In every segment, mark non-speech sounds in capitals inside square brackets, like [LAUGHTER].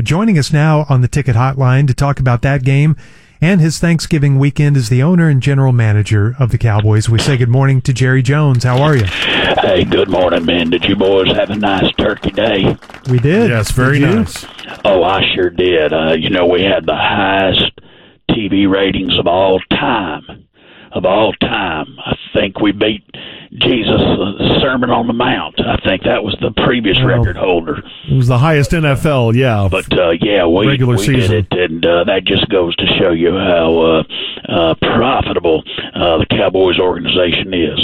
But joining us now on the ticket hotline to talk about that game and his Thanksgiving weekend is the owner and general manager of the Cowboys. We say good morning to Jerry Jones. How are you? Hey, good morning, man. Did you boys have a nice turkey day? We did. Yes, very Did nice. Oh, I sure did. Uh, you know, we had the highest TV ratings of all time. Of all time. I think we beat Jesus' uh, Sermon on the Mount. I think that was the previous Well, record holder. It was the highest NFL, yeah. But uh, yeah, we, Regular we season. did it, and uh, that just goes to show you how uh, uh, profitable uh, the Cowboys organization is.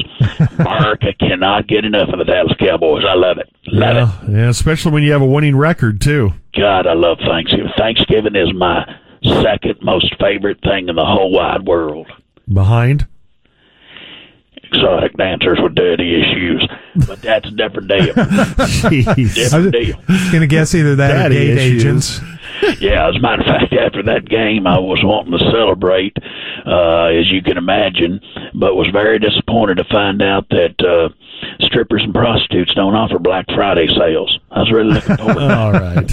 [LAUGHS] Mark, I cannot get enough of the Dallas Cowboys. I love it. Love it. yeah, yeah, especially when you have a winning record too. God, I love Thanksgiving. Thanksgiving is my second most favorite thing in the whole wide world. Behind. Exotic dancers with daddy issues, but that's a different deal. [LAUGHS] Jeez. Different deal. Going to guess either that or Daddy gate issues. agents. Yeah, as a matter of fact, after that game, I was wanting to celebrate, uh, as you can imagine, but was very disappointed to find out that uh, strippers and prostitutes don't offer Black Friday sales. I was really looking forward. to [LAUGHS] All right.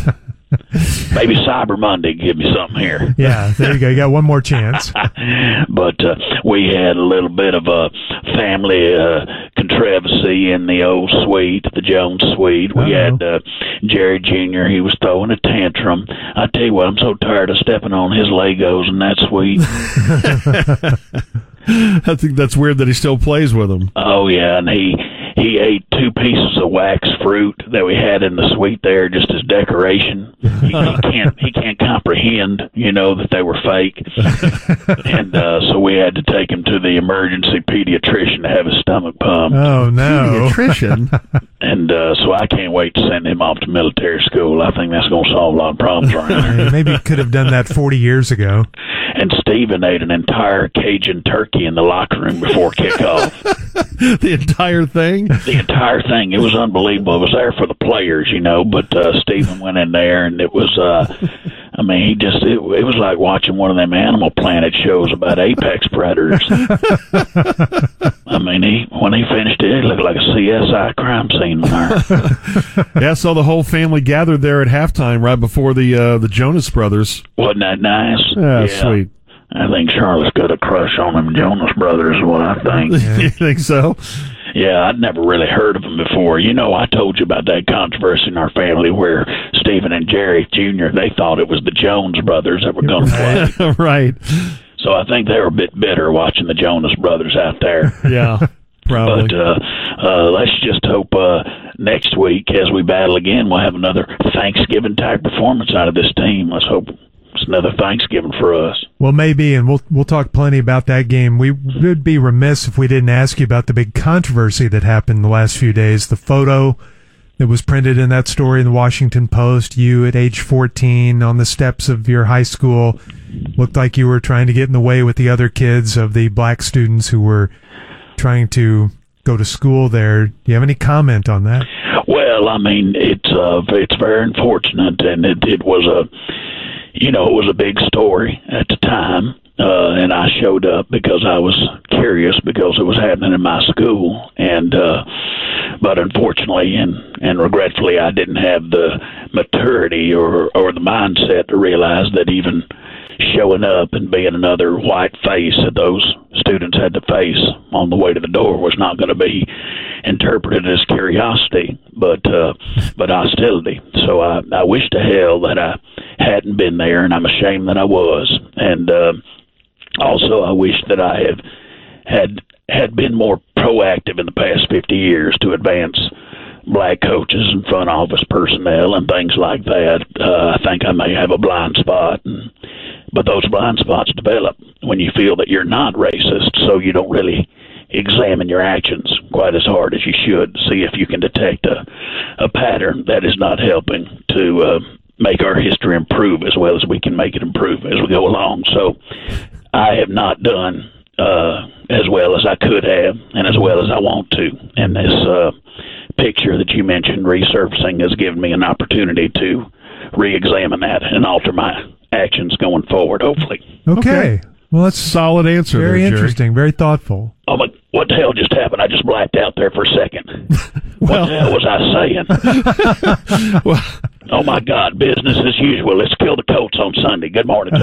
[LAUGHS] Maybe Cyber Monday give me something here. Yeah, there you go. You got one more chance. [LAUGHS] but uh, we had a little bit of a family uh, controversy in the old suite, the Jones suite. We Uh-oh. had uh, Jerry Jr. He was throwing a tantrum. I tell you what, I'm so tired of stepping on his Legos in that suite. [LAUGHS] I think that's weird that he still plays with them. oh yeah, and he he ate two pieces of wax fruit that we had in the suite there just as decoration. He, he [LAUGHS] can't he can't comprehend, you know, that they were fake. [LAUGHS] and uh, so we had to take him to the emergency pediatrician to have his stomach pumped. Oh, no. Pediatrician. [LAUGHS] And uh, so I can't wait to send him off to military school. I think that's going to solve a lot of problems around here. Maybe you could have done that 40 years ago. And Stephen ate an entire Cajun turkey in the locker room before kickoff. the entire thing. the entire thing. It was unbelievable. It was there for the players, you know, but uh, Stephen went in there and it was, uh, I mean, he just, it, it was like watching one of them Animal Planet shows about apex predators. I mean, he, when he finished it, it looked like a CSI crime scene there. [LAUGHS] Yeah, so the whole family gathered there at halftime right before the uh, the Jonas Brothers. Wasn't that nice? Yeah, sweet. I think Charlotte's got a crush on them Jonas Brothers, is what I think. [LAUGHS] you think so? Yeah, I'd never really heard of them before. You know, I told you about that controversy in our family where Stephen and Jerry Jr. they thought it was the Jones brothers that were going to play. [LAUGHS] right. So I think they were a bit bitter watching the Jonas brothers out there. [LAUGHS] Yeah. Probably. But uh, uh, let's just hope uh, next week, as we battle again, we'll have another Thanksgiving type performance out of this team. Let's hope it's another Thanksgiving for us. Well, maybe, and we'll we'll talk plenty about that game. We would be remiss if we didn't ask you about the big controversy that happened the last few days. The photo that was printed in that story in the Washington Post. You at age 14 on the steps of your high school looked like you were trying to get in the way with the other kids of the black students who were trying to go to school there. Do you have any comment on that? Well, I mean, it's uh, it's very unfortunate, and it, it was a, you know, it was a big story at the time, uh, and I showed up because I was curious because it was happening in my school, and uh, but unfortunately and and regretfully, I didn't have the maturity or or the mindset to realize that even showing up and being another white face that those students had to face on the way to the door was not going to be interpreted as curiosity, but uh, but hostility. So I, I wish to hell that I hadn't been there, and I'm ashamed that I was. And uh, also, I wish that I have had had been more proactive in the past 50 years to advance black coaches and front office personnel and things like that. Uh, I think I may have a blind spot, and, but those blind spots develop when you feel that you're not racist, so you don't really examine your actions quite as hard as you should. See if you can detect a, a pattern that is not helping to uh, make our history improve as well as we can make it improve as we go along. So I have not done uh, as well as I could have and as well as I want to. And this uh, picture that you mentioned resurfacing has given me an opportunity to re-examine that and alter my actions going forward. Hopefully. Okay. Okay. Well, that's a Solid answer. very there, Jerry. interesting, very thoughtful. Oh my! What the hell just happened? I just blacked out there for a second. [LAUGHS] what the hell was I saying? [LAUGHS] [LAUGHS] Well, Oh my God, business as usual. Let's kill the Colts on Sunday. Good morning. [LAUGHS] All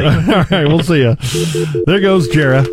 right, we'll see you. There goes Jarrah.